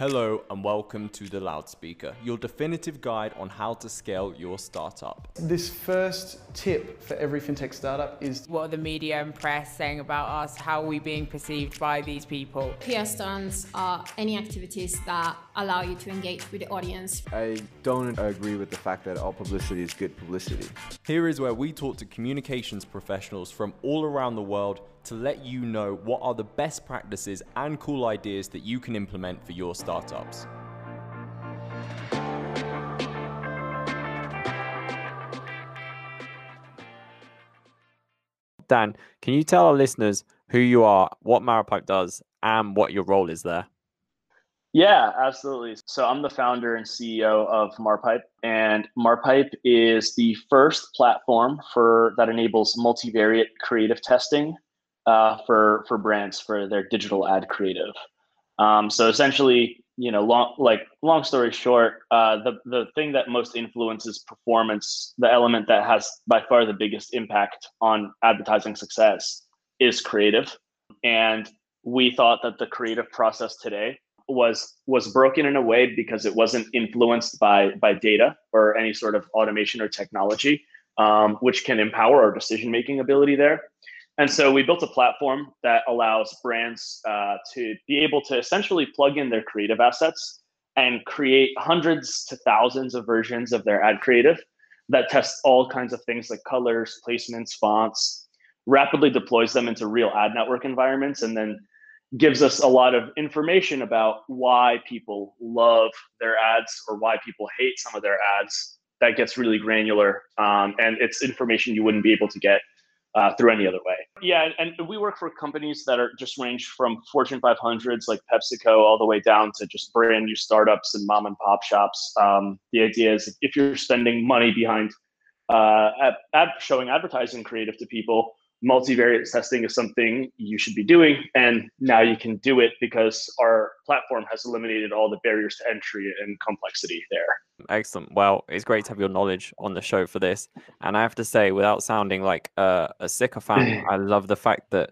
Hello and welcome to The Loudspeaker, your definitive guide on how to scale your startup. This first tip for every fintech startup is What are the media and press saying about us? How are we being perceived by these people? PR stunts are any activities that allow you to engage with the audience. I don't agree with the fact that all publicity is good publicity. Here is where we talk to communications professionals from all around the world to let you know what are the best practices and cool ideas that you can implement for your startups. Dan, can you tell our listeners who you are, what Marpipe does, and what your role is there? Yeah, absolutely. So I'm the founder and CEO of Marpipe, and Marpipe is the first platform for that enables multivariate creative testing uh, for for brands for their digital ad creative. Um, so essentially, you know, long like long story short, uh, the the thing that most influences performance, the element that has by far the biggest impact on advertising success, is creative. And we thought that the creative process today was was broken in a way because it wasn't influenced by by data or any sort of automation or technology, um, which can empower our decision making ability there. And so we built a platform that allows brands uh, to be able to essentially plug in their creative assets and create hundreds to thousands of versions of their ad creative that tests all kinds of things like colors, placements, fonts, rapidly deploys them into real ad network environments, and then gives us a lot of information about why people love their ads or why people hate some of their ads. That gets really granular, um, and it's information you wouldn't be able to get uh, through any other way. Yeah, and, we work for companies that are just range from Fortune 500s like PepsiCo all the way down to just brand new startups and mom and pop shops. Um, the idea is if you're spending money behind uh, ad, showing advertising creative to people, multivariate testing is something you should be doing. And now you can do it because our platform has eliminated all the barriers to entry and complexity there. Excellent. Well, it's great to have your knowledge on the show for this. And I have to say, without sounding like a, a sycophant, I love the fact that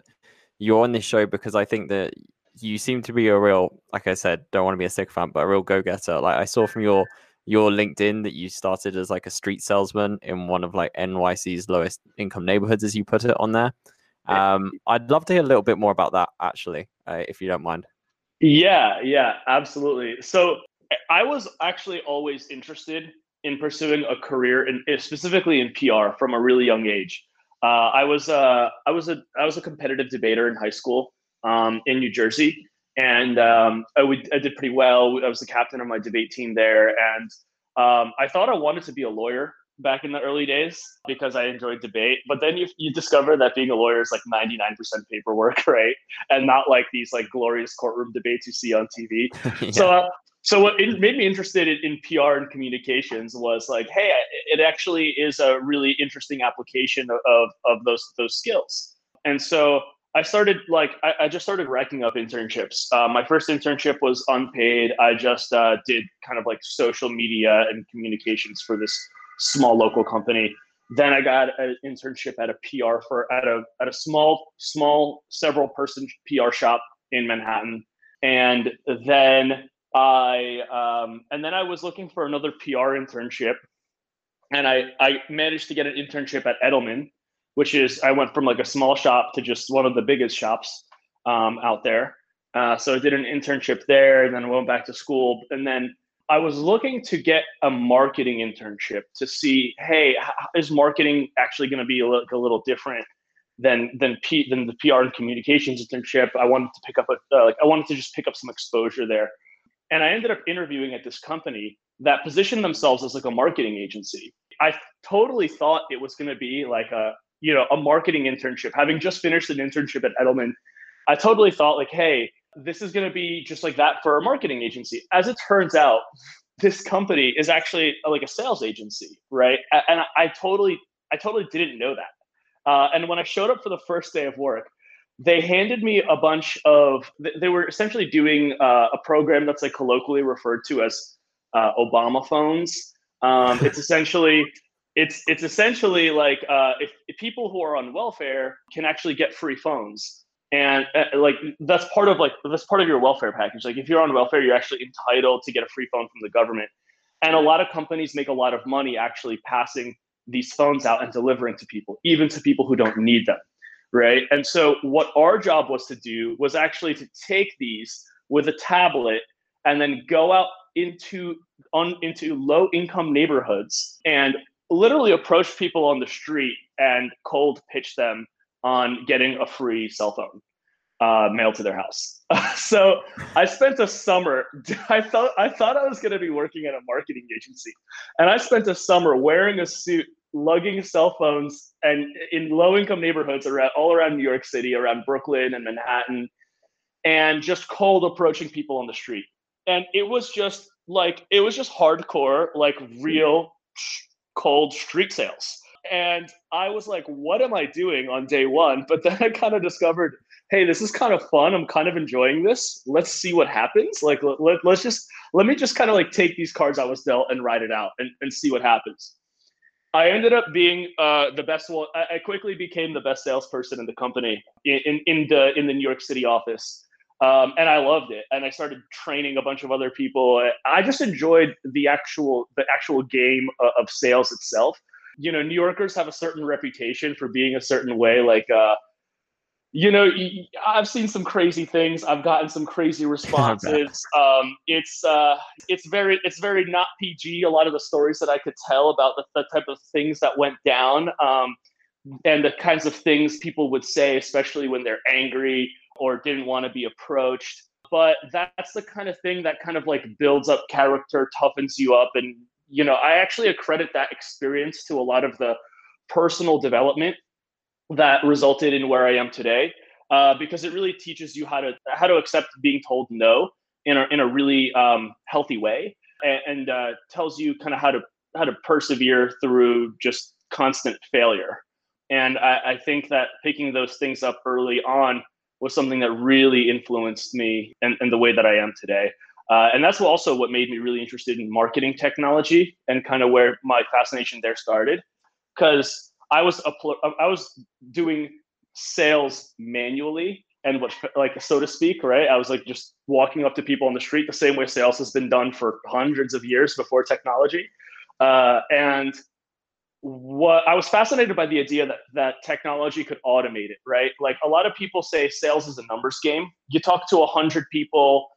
you're on this show because I think that you seem to be a real, like I said, don't want to be a sycophant, but a real go getter. Like I saw from your your LinkedIn that you started as like a street salesman in one of like NYC's lowest income neighborhoods, as you put it on there. Um, I'd love to hear a little bit more about that, actually, uh, if you don't mind. Yeah, yeah, absolutely. So I was actually always interested in pursuing a career in eh, specifically in PR from a really young age. Uh, I was uh, I was a I was a competitive debater in high school um, in New Jersey, and um, I, would, I did pretty well. I was the captain of my debate team there, and um, I thought I wanted to be a lawyer back in the early days because I enjoyed debate. But then you you discover that being a lawyer is like 99% paperwork, right? And not like these like glorious courtroom debates you see on TV. yeah. So uh, so what it made me interested in, in, PR and communications was like, hey, it actually is a really interesting application of of, of those those skills. And so I started like I, I, just started racking up internships. Uh, my first internship was unpaid. I just uh, did kind of like social media and communications for this small local company. Then I got an internship at a PR for at a at a small small several person PR shop in Manhattan, and then I um, and then I was looking for another PR internship, and I I managed to get an internship at Edelman which is I went from like a small shop to just one of the biggest shops um, out there. Uh, so I did an internship there, and then I went back to school, and then I was looking to get a marketing internship to see, hey, is marketing actually going to be little, a little different than than P, than the PR and communications internship? I wanted to pick up a uh, like I wanted to just pick up some exposure there, and I ended up interviewing at this company that positioned themselves as like a marketing agency. I totally thought it was going to be like a you know, a marketing internship, having just finished an internship at Edelman, I totally thought like, hey, this is going to be just like that for a marketing agency. As it turns out, this company is actually like a sales agency, right? And I, totally, I totally didn't know that. Uh, and when I showed up for the first day of work, they handed me a bunch of. They were essentially doing uh, a program that's like colloquially referred to as uh, Obama phones. Um, it's essentially it's it's essentially like uh, if, if people who are on welfare can actually get free phones. And uh, like that's part of like that's part of your welfare package. Like if you're on welfare you're actually entitled to get a free phone from the government. And a lot of companies make a lot of money actually passing these phones out and delivering to people even to people who don't need them right? And so what our job was to do was actually to take these with a tablet and then go out into on into low income neighborhoods and literally approach people on the street and cold pitch them on getting a free cell phone uh, mailed to their house. so I spent a summer. I thought I thought I was going to be working at a marketing agency, and I spent a summer wearing a suit, lugging cell phones, and in low income neighborhoods around all around New York City, around Brooklyn and Manhattan, and just cold approaching people on the street. And it was just like it was just hardcore, like real cold street sales and I was like, what am I doing on day one? But then I kind of discovered, hey, this is kind of fun. I'm kind of enjoying this. Let's see what happens. Like, let, let, us just, let me just kind of like take these cards I was dealt and write it out and, and see what happens. I ended up being uh, the best one. I quickly became the best salesperson in the company in, in, in the in the New York City office. Um, and I loved it. And I started training a bunch of other people. I just enjoyed the actual the actual game of sales itself you know, New Yorkers have a certain reputation for being a certain way. Like, uh, you know, I've seen some crazy things. I've gotten some crazy responses. um, it's uh, it's very it's very not PG. A lot of the stories that I could tell about the, the type of things that went down, um, and the kinds of things people would say, especially when they're angry or didn't want to be approached. But that's the kind of thing that kind of like builds up character, toughens you up, and you know, I actually accredit that experience to a lot of the personal development that resulted in where I am today, uh, because it really teaches you how to how to accept being told no in a in a really um, healthy way, and, and uh, tells you kind of how to how to persevere through just constant failure. And I, I think that picking those things up early on was something that really influenced me and, and the way that I am today. Uh, and that's also what made me really interested in marketing technology and kind of where my fascination there started. Because I was a, I was doing sales manually and what like so to speak, right? I was like just walking up to people on the street the same way sales has been done for hundreds of years before technology. Uh, and what I was fascinated by the idea that that technology could automate it, right? Like a lot of people say sales is a numbers game. You talk to a hundred people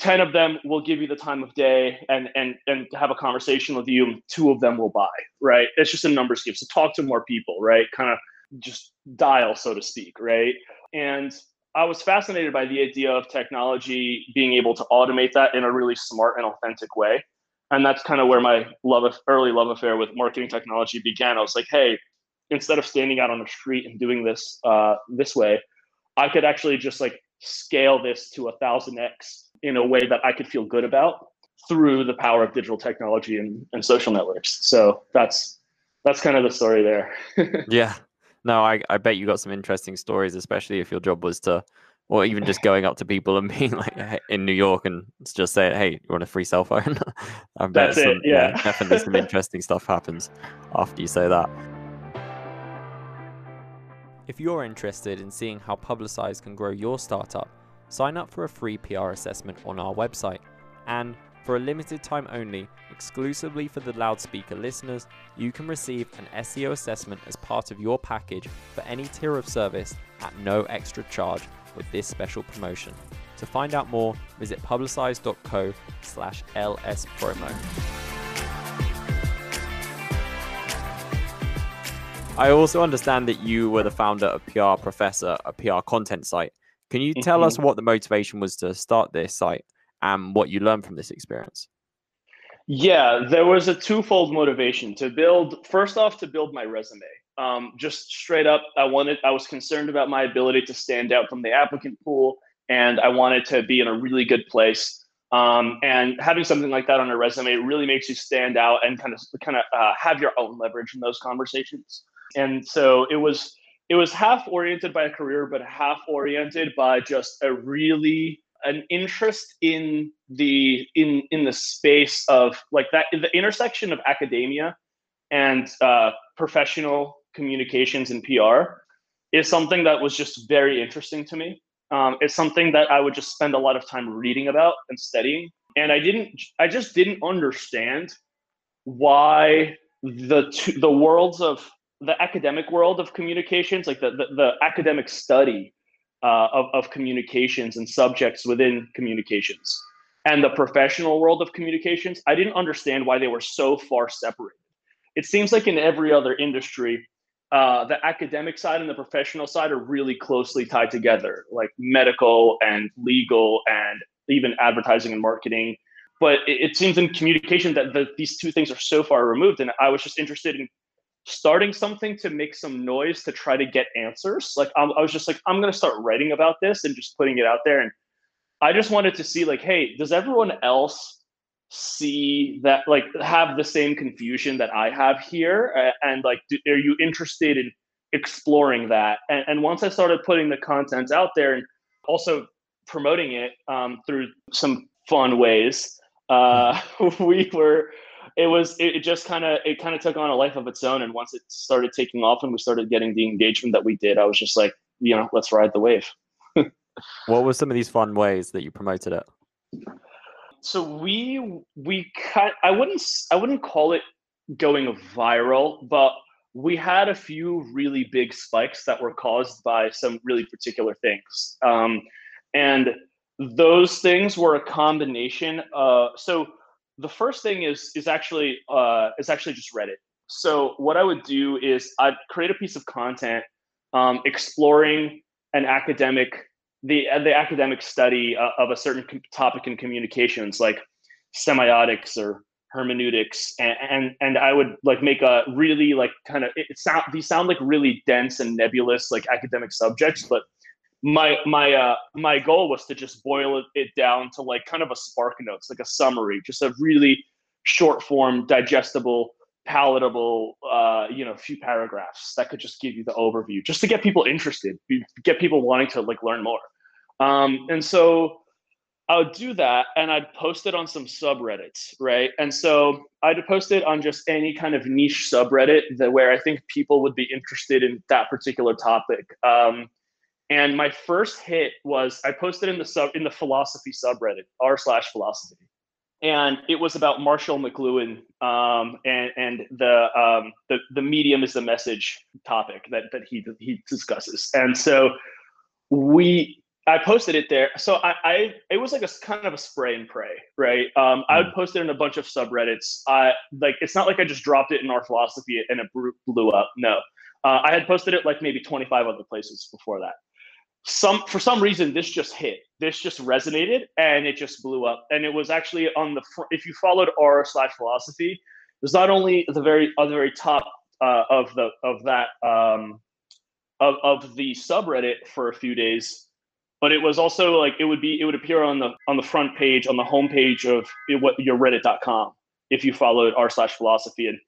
10 of them will give you the time of day and and and have a conversation with you and two of them will buy right? It's just a numbers game. So talk to more people right? Kind of just dial so to speak right? And i was fascinated by the idea of technology being able to automate that in a really smart and authentic way and that's kind of where my love of early love affair with marketing technology began i was like hey instead of standing out on the street and doing this uh, this way i could actually just like scale this to a thousand x in a way that I could feel good about through the power of digital technology and, and social networks. So that's that's kind of the story there. yeah. No, I, I bet you got some interesting stories, especially if your job was to or even just going up to people and being like hey, in New York and just saying, "Hey, you want a free cell phone?" I bet That's some, it, yeah. yeah, definitely some interesting stuff happens after you say that. If you're interested in seeing how Publicize can grow your startup, sign up for a free PR assessment on our website. And for a limited time only, exclusively for the loudspeaker listeners, you can receive an SEO assessment as part of your package for any tier of service at no extra charge with this special promotion. To find out more, visit publicize.co slash lspromo. I also understand that you were the founder of PR Professor, a PR content site. Can you tell us mm-hmm. what the motivation was to start this site and what you learned from this experience? Yeah, there was a twofold motivation to build. First off, to build my resume. Um, just straight up, I wanted. I was concerned about my ability to stand out from the applicant pool, and I wanted to be in a really good place. Um, and having something like that on a resume really makes you stand out and kind of kind of uh, have your own leverage in those conversations. And so it was it was half oriented by a career, but half oriented by just a really an interest in the in in the space of like that the intersection of academia and uh, professional communications and PR. is something that was just very interesting to me. Um, it's something that I would just spend a lot of time reading about and studying. And I didn't, I just didn't understand why the two, the worlds of the academic world of communications, like the, the, the academic study uh, of, of communications and subjects within communications, and the professional world of communications, I didn't understand why they were so far separated. It seems like in every other industry, uh, the academic side and the professional side are really closely tied together, like medical and legal and even advertising and marketing. But it, it seems in communication that the, these two things are so far removed. And I was just interested in starting something to make some noise to try to get answers. Like I, I was just like, I'm going to start writing about this and just putting it out there. And I just wanted to see like, hey, does everyone else see that like have the same confusion that I have here, and like, do, are you interested in exploring that? And, and once I started putting the content out there and also promoting it um, through some fun ways, uh, we were. It was. It just kind of. It kind of took on a life of its own. And once it started taking off, and we started getting the engagement that we did, I was just like, you know, let's ride the wave. what were some of these fun ways that you promoted it? So we we cut i wouldn't i wouldn't call it going viral but we had a few really big spikes that were caused by some really particular things. Um, and those things were a combination uh, so the first thing is is actually uh, is actually just reddit. So what i would do is i'd create a piece of content um, exploring an academic the uh, the academic study uh, of a certain topic in communications, like semiotics or hermeneutics, and, and and I would like make a really like kind of it sound these sound like really dense and nebulous like academic subjects, but my my uh my goal was to just boil it, it down to like kind of a spark notes, like a summary, just a really short form, digestible palatable uh, you know few paragraphs that could just give you the overview just to get people interested get people wanting to like learn more. Um, and so i would do that and i'd post it on some subreddits right? And so i'd post it on just any kind of niche subreddit that where i think people would be interested in that particular topic. Um, and my first hit was i posted in the sub in the philosophy subreddit r slash philosophy and it was about Marshall McLuhan um, and and the um, the the medium is the message topic that that he he discusses, and so we I posted it there. So I, I it was like a kind of a spray and pray, right? Um, I would hmm. post it in a bunch of subreddits. I like it's not like I just dropped it in our philosophy and it blew up. No, uh, I had posted it like maybe 25 other places before that some for some reason this just hit. This just resonated and it just blew up. And it was actually on the if you followed r slash philosophy it was not only the very on the very top uh, of the of that um, of, of the subreddit for a few days but it was also like it would be it would appear on the on the front page on the homepage of what your reddit.com if you followed r slash philosophy. And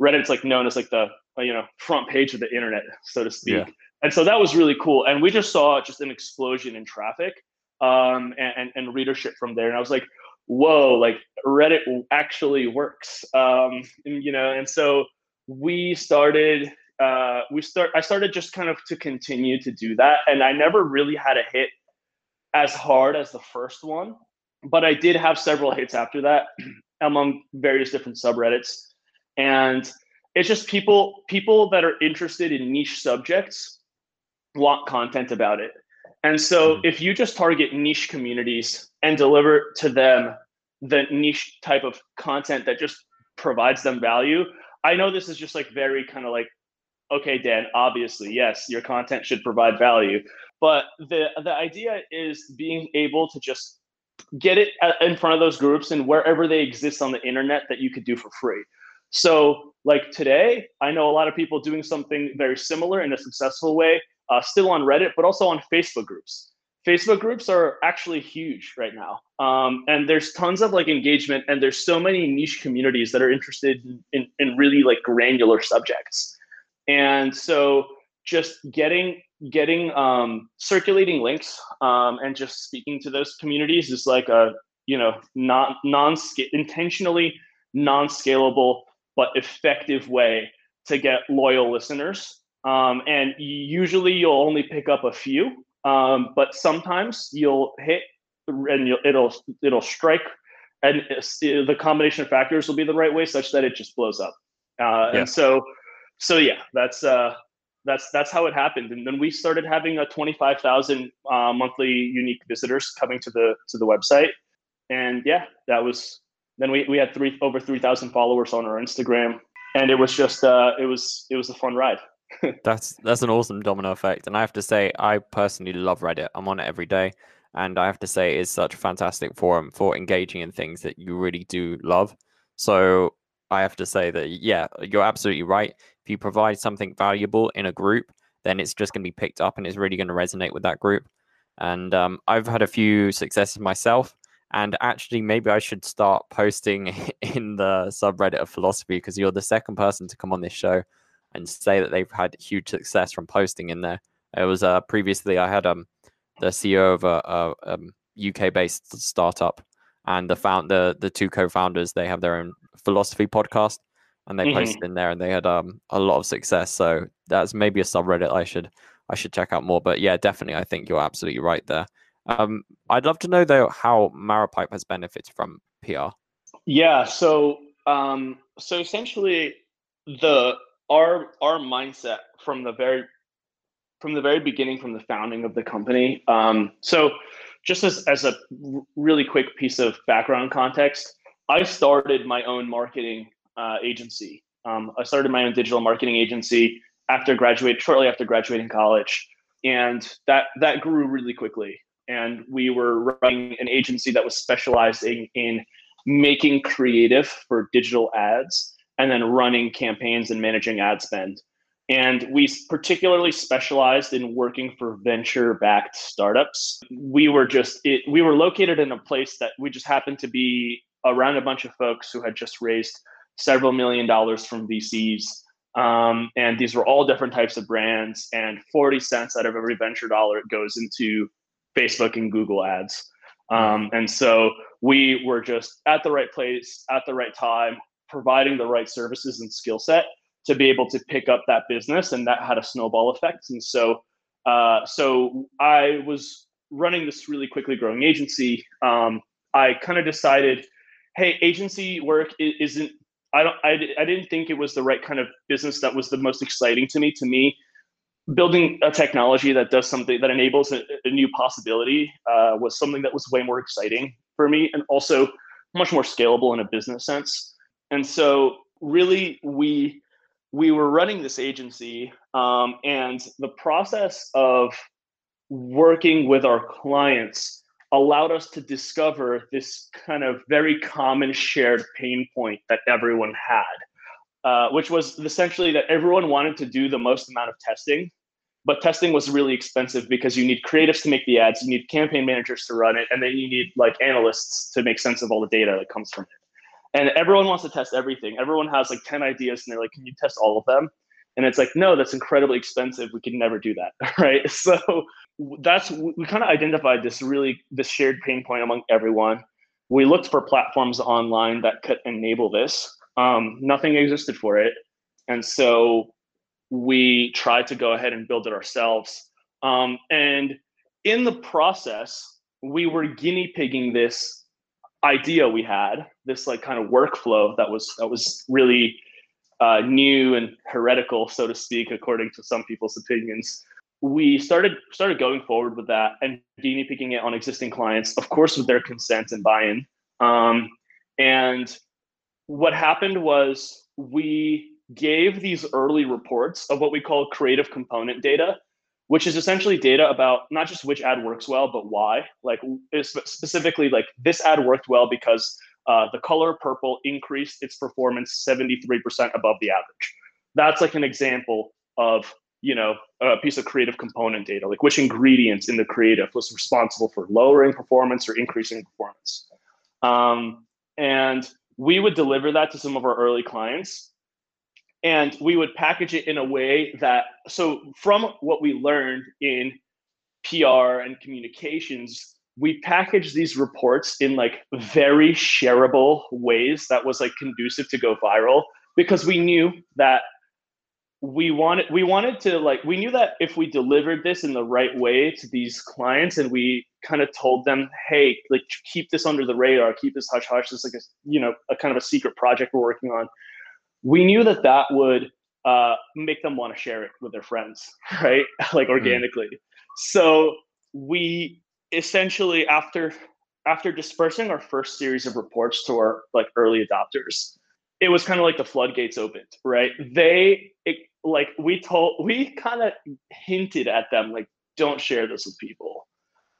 reddit's like known as like the you know front page of the internet so to speak. Yeah and so that was really cool. And we just saw just an explosion in traffic um, and, and, readership from there. And i was like whoa like reddit actually works. Um, and, you know and so we started uh, we start i started just kind of to continue to do that. And i never really had a hit as hard as the first one but i did have several hits after that among various different subreddits. And it's just people people that are interested in niche subjects want content about it. And so mm-hmm. if you just target niche communities and deliver to them the niche type of content that just provides them value, I know this is just like very kind of like, okay, Dan, obviously, yes, your content should provide value. But the the idea is being able to just get it in front of those groups and wherever they exist on the internet that you could do for free. So, like today, I know a lot of people doing something very similar in a successful way uh, still on Reddit, but also on Facebook groups. Facebook groups are actually huge right now. Um, and there's tons of like engagement and there's so many niche communities that are interested in, in, really like granular subjects. And so just getting getting um, circulating links um, and just speaking to those communities is like a you know non non intentionally non scalable but effective way to get loyal listeners um, and usually you'll only pick up a few, um, but sometimes you'll hit and you'll, it'll it'll strike, and the combination of factors will be the right way such that it just blows up. Uh, Yeah. And so, so yeah, that's uh, that's that's how it happened. And then we started having a twenty five thousand uh, monthly unique visitors coming to the to the website, and yeah, that was. Then we, we had three over three thousand followers on our Instagram, and it was just uh, it was it was a fun ride. That's that's an awesome domino effect, and I have to say, I personally love Reddit. I'm on it every day, and I have to say, it's such a fantastic forum for engaging in things that you really do love. So I have to say that yeah, you're absolutely right. If you provide something valuable in a group, then it's just going to be picked up, and it's really going to resonate with that group. And um, I've had a few successes myself, and actually, maybe I should start posting in the subreddit of philosophy because you're the second person to come on this show and say that they've had huge success from posting in there. It was uh, previously I had um the CEO of a, a um, UK based startup and the found the the two co-founders they have their own philosophy podcast and they Mhm. posted in there and they had um a lot of success. So that's maybe a subreddit I should I should check out more. But yeah, definitely I think you're absolutely right there. Um, I'd love to know though how Marpipe has benefited from PR. Yeah. So um, so essentially, the our our mindset from the very from the very beginning, from the founding of the company. Um, so just as as a really quick piece of background context, I started my own marketing uh, agency. Um, I started my own digital marketing agency after graduate shortly after graduating college, and that that grew really quickly. And we were running an agency that was specializing in making creative for digital ads and then running campaigns and managing ad spend. And we particularly specialized in working for venture backed startups. We were just, it, we were located in a place that we just happened to be around a bunch of folks who had just raised several million dollars from VCs. Um, and these were all different types of brands, and 40 cents out of every venture dollar goes into Facebook and Google ads. Um, and so we were just at the right place at the right time, providing the right services and skill set to be able to pick up that business, and that had a snowball effect. And so, uh, so I was running this really quickly growing agency. Um, I kind of decided, hey, agency work isn't. I don't. I, I didn't think it was the right kind of business that was the most exciting to me. To me, building a technology that does something that enables a, a new possibility uh, was something that was way more exciting for me and also much more scalable in a business sense and so really we we were running this agency um, and the process of working with our clients allowed us to discover this kind of very common shared pain point that everyone had uh, which was essentially that everyone wanted to do the most amount of testing but testing was really expensive because you need creatives to make the ads you need campaign managers to run it and then you need like analysts to make sense of all the data that comes from it and everyone wants to test everything. Everyone has like 10 ideas and they're like can you test all of them? And it's like no that's incredibly expensive. We can never do that. Right? So that's we kind of identified this really this shared pain point among everyone. We looked for platforms online that could enable this. Um, nothing existed for it. And so we tried to go ahead and build it ourselves. Um, and in the process, we were guinea pigging this idea we had, this like kind of workflow that was that was really uh, new and heretical, so to speak, according to some people's opinions. We started started going forward with that and guinea pigging it on existing clients, of course, with their consent and buy-in. Um, and what happened was we gave these early reports of what we call creative component data, which is essentially data about not just which ad works well, but why. Like specifically like this ad worked well because uh, the color purple increased its performance 73% above the average. That's like an example of you know a piece of creative component data, like which ingredients in the creative was responsible for lowering performance or increasing performance. Um, and we would deliver that to some of our early clients and we would package it in a way that so from what we learned in PR and communications we packaged these reports in like very shareable ways that was like conducive to go viral because we knew that we wanted we wanted to like we knew that if we delivered this in the right way to these clients and we kind of told them hey like keep this under the radar keep this hush hush this like a you know a kind of a secret project we're working on we knew that that would uh, make them want to share it with their friends right like organically mm. so we essentially after after dispersing our first series of reports to our like early adopters it was kind of like the floodgates opened right? They it, like we told we kind of hinted at them like don't share this with people.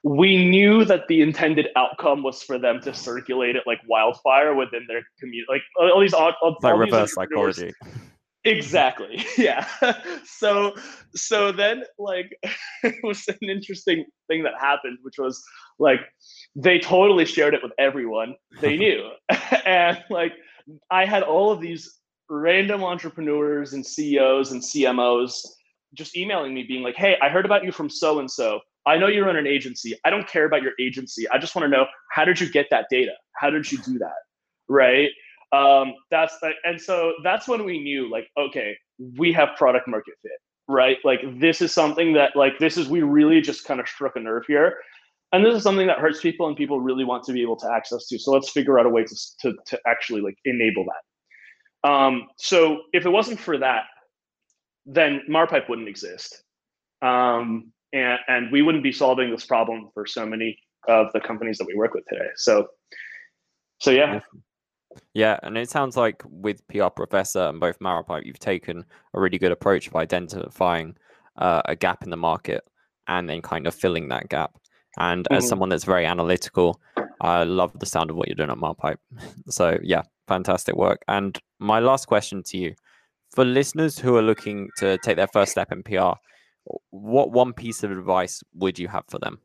We knew that the intended outcome was for them to circulate it like wildfire within their community like all these all, all, like all reverse psychology exactly. Yeah. So so then like it was an interesting thing that happened which was like they totally shared it with everyone they knew. And like i had all of these random entrepreneurs and ceos and cmos just emailing me being like hey i heard about you from so and so i know you run an agency. I don't care about your agency. I just want to know how did you get that data? How did you do that? Right um, that's and so that's when we knew like okay we have product market fit right? Like this is something that like this is we really just kind of struck a nerve here. And this is something that hurts people and people really want to be able to access to. So let's figure out a way to, to, to actually like enable that. Um, so if it wasn't for that then marpipe wouldn't exist. Um, and, and we wouldn't be solving this problem for so many of the companies that we work with today. So so yeah yeah, and it sounds like with PR Professor and both Marpipe, you've taken a really good approach of identifying uh, a gap in the market and then kind of filling that gap. And mm-hmm. as someone that's very analytical, I love the sound of what you're doing at Marpipe. So yeah, fantastic work. And my last question to you, for listeners who are looking to take their first step in PR, what one piece of advice would you have for them?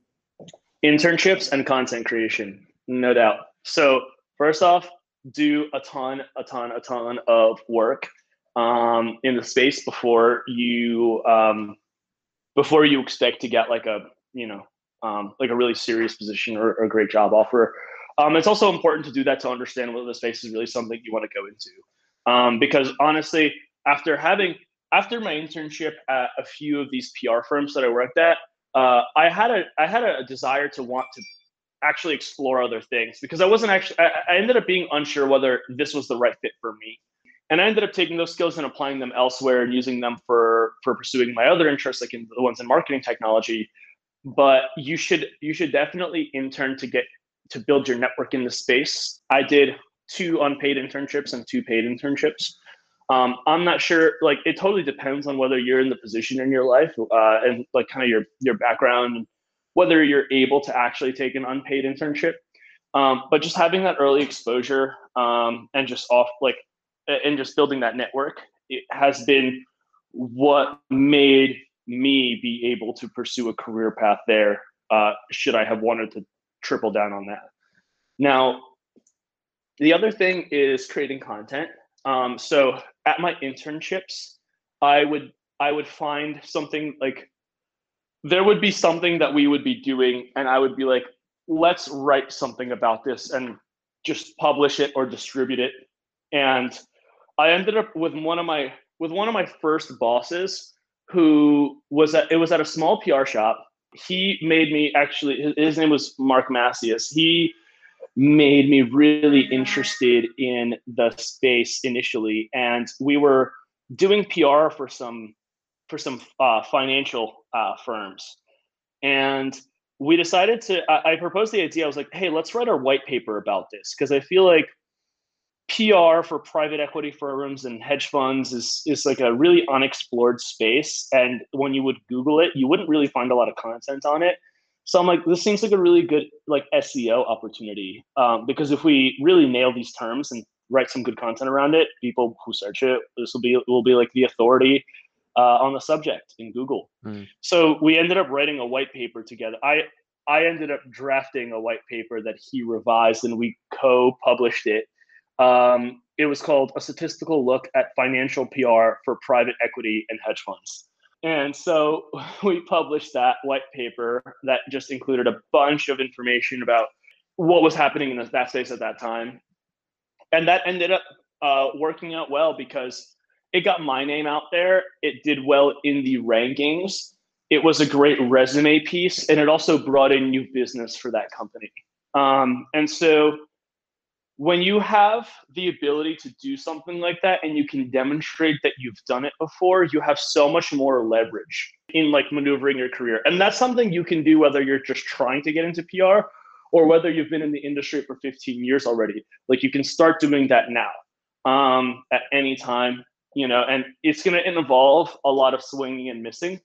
Internships and content creation, no doubt. So first off, do a ton, a ton, a ton of work um, in the space before you um, before you expect to get like a you know um, like a really serious position or, or a great job offer. Um, it's also important to do that to understand whether the space is really something you want to go into. Um, because honestly, after having after my internship at a few of these PR firms that I worked at, uh, I had a I had a desire to want to actually explore other things because I wasn't actually, I, I ended up being unsure whether this was the right fit for me. And I ended up taking those skills and applying them elsewhere and using them for for pursuing my other interests, like in the ones in marketing technology. But you should you should definitely intern to get to build your network in the space. I did two unpaid internships and two paid internships. Um, I'm not sure. Like it totally depends on whether you're in the position in your life uh, and like kind of your your background whether you're able to actually take an unpaid internship. Um, but just having that early exposure um, and just off like and just building that network it has been what made me be able to pursue a career path there uh, should i have wanted to triple down on that now the other thing is creating content um, so at my internships i would i would find something like there would be something that we would be doing and i would be like let's write something about this and just publish it or distribute it. And i ended up with one of my with one of my first bosses who was at it was at a small pr shop. He made me actually his, name was mark massius he made me really interested in the space initially and we were doing pr for some for some uh, financial uh, firms, and we decided to. I, I proposed the idea. I was like, "Hey, let's write our white paper about this," because I feel like PR for private equity firms and hedge funds is is like a really unexplored space. And when you would Google it, you wouldn't really find a lot of content on it. So I'm like, this seems like a really good like SEO opportunity um, because if we really nail these terms and write some good content around it, people who search it, this will be will be like the authority uh, on the subject in Google. Mm. So we ended up writing a white paper together. I I ended up drafting a white paper that he revised, and we co-published it. Um, it was called "A Statistical Look at Financial PR for Private Equity and Hedge Funds." And so we published that white paper that just included a bunch of information about what was happening in that space at that time. And that ended up uh, working out well because it got my name out there. It did well in the rankings. It was a great resume piece, and it also brought in new business for that company. Um, and so when you have the ability to do something like that and you can demonstrate that you've done it before, you have so much more leverage in like maneuvering your career. And that's something you can do whether you're just trying to get into PR or whether you've been in the industry for 15 years already. Like you can start doing that now um, at any time, you know, and it's going to involve a lot of swinging and missing.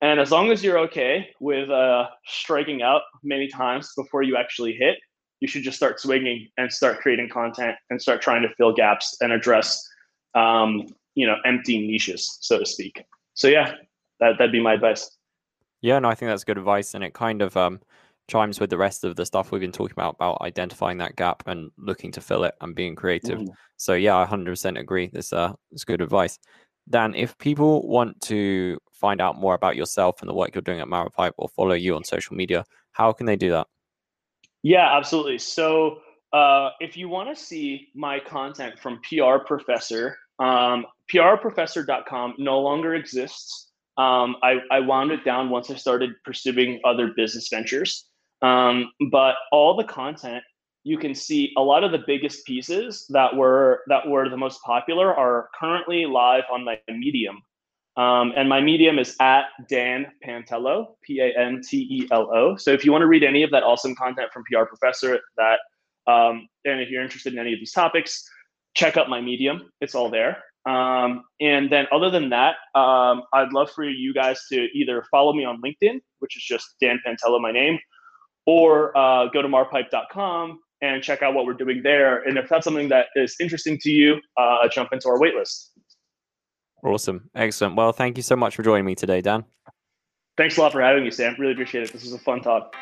And as long as you're okay with uh, striking out many times before you actually hit, you should just start swinging and start creating content and start trying to fill gaps and address um, you know empty niches so to speak so yeah that, that'd be my advice yeah no i think that's good advice and it kind of um, chimes with the rest of the stuff we've been talking about about identifying that gap and looking to fill it and being creative mm. so yeah i 100% agree this uh is good advice dan if people want to find out more about yourself and the work you're doing at Marpipe or follow you on social media how can they do that yeah, absolutely. So uh, if you want to see my content from PR Professor, um, prprofessor.com no longer exists. Um, I, I wound it down once I started pursuing other business ventures. Um, but all the content you can see, a lot of the biggest pieces that were that were the most popular are currently live on my Medium. Um, and my medium is at Dan Pantelo, P A N T E L O. So if you want to read any of that awesome content from PR Professor, that um, and if you're interested in any of these topics, check out my medium. It's all there. Um, and then other than that, um, I'd love for you guys to either follow me on LinkedIn, which is just Dan Pantello, my name, or uh, go to marpipe.com and check out what we're doing there. And if that's something that is interesting to you, uh, jump into our waitlist. Awesome. Excellent. Well, thank you so much for joining me today, Dan. Thanks a lot for having me, Sam. Really appreciate it. This was a fun talk.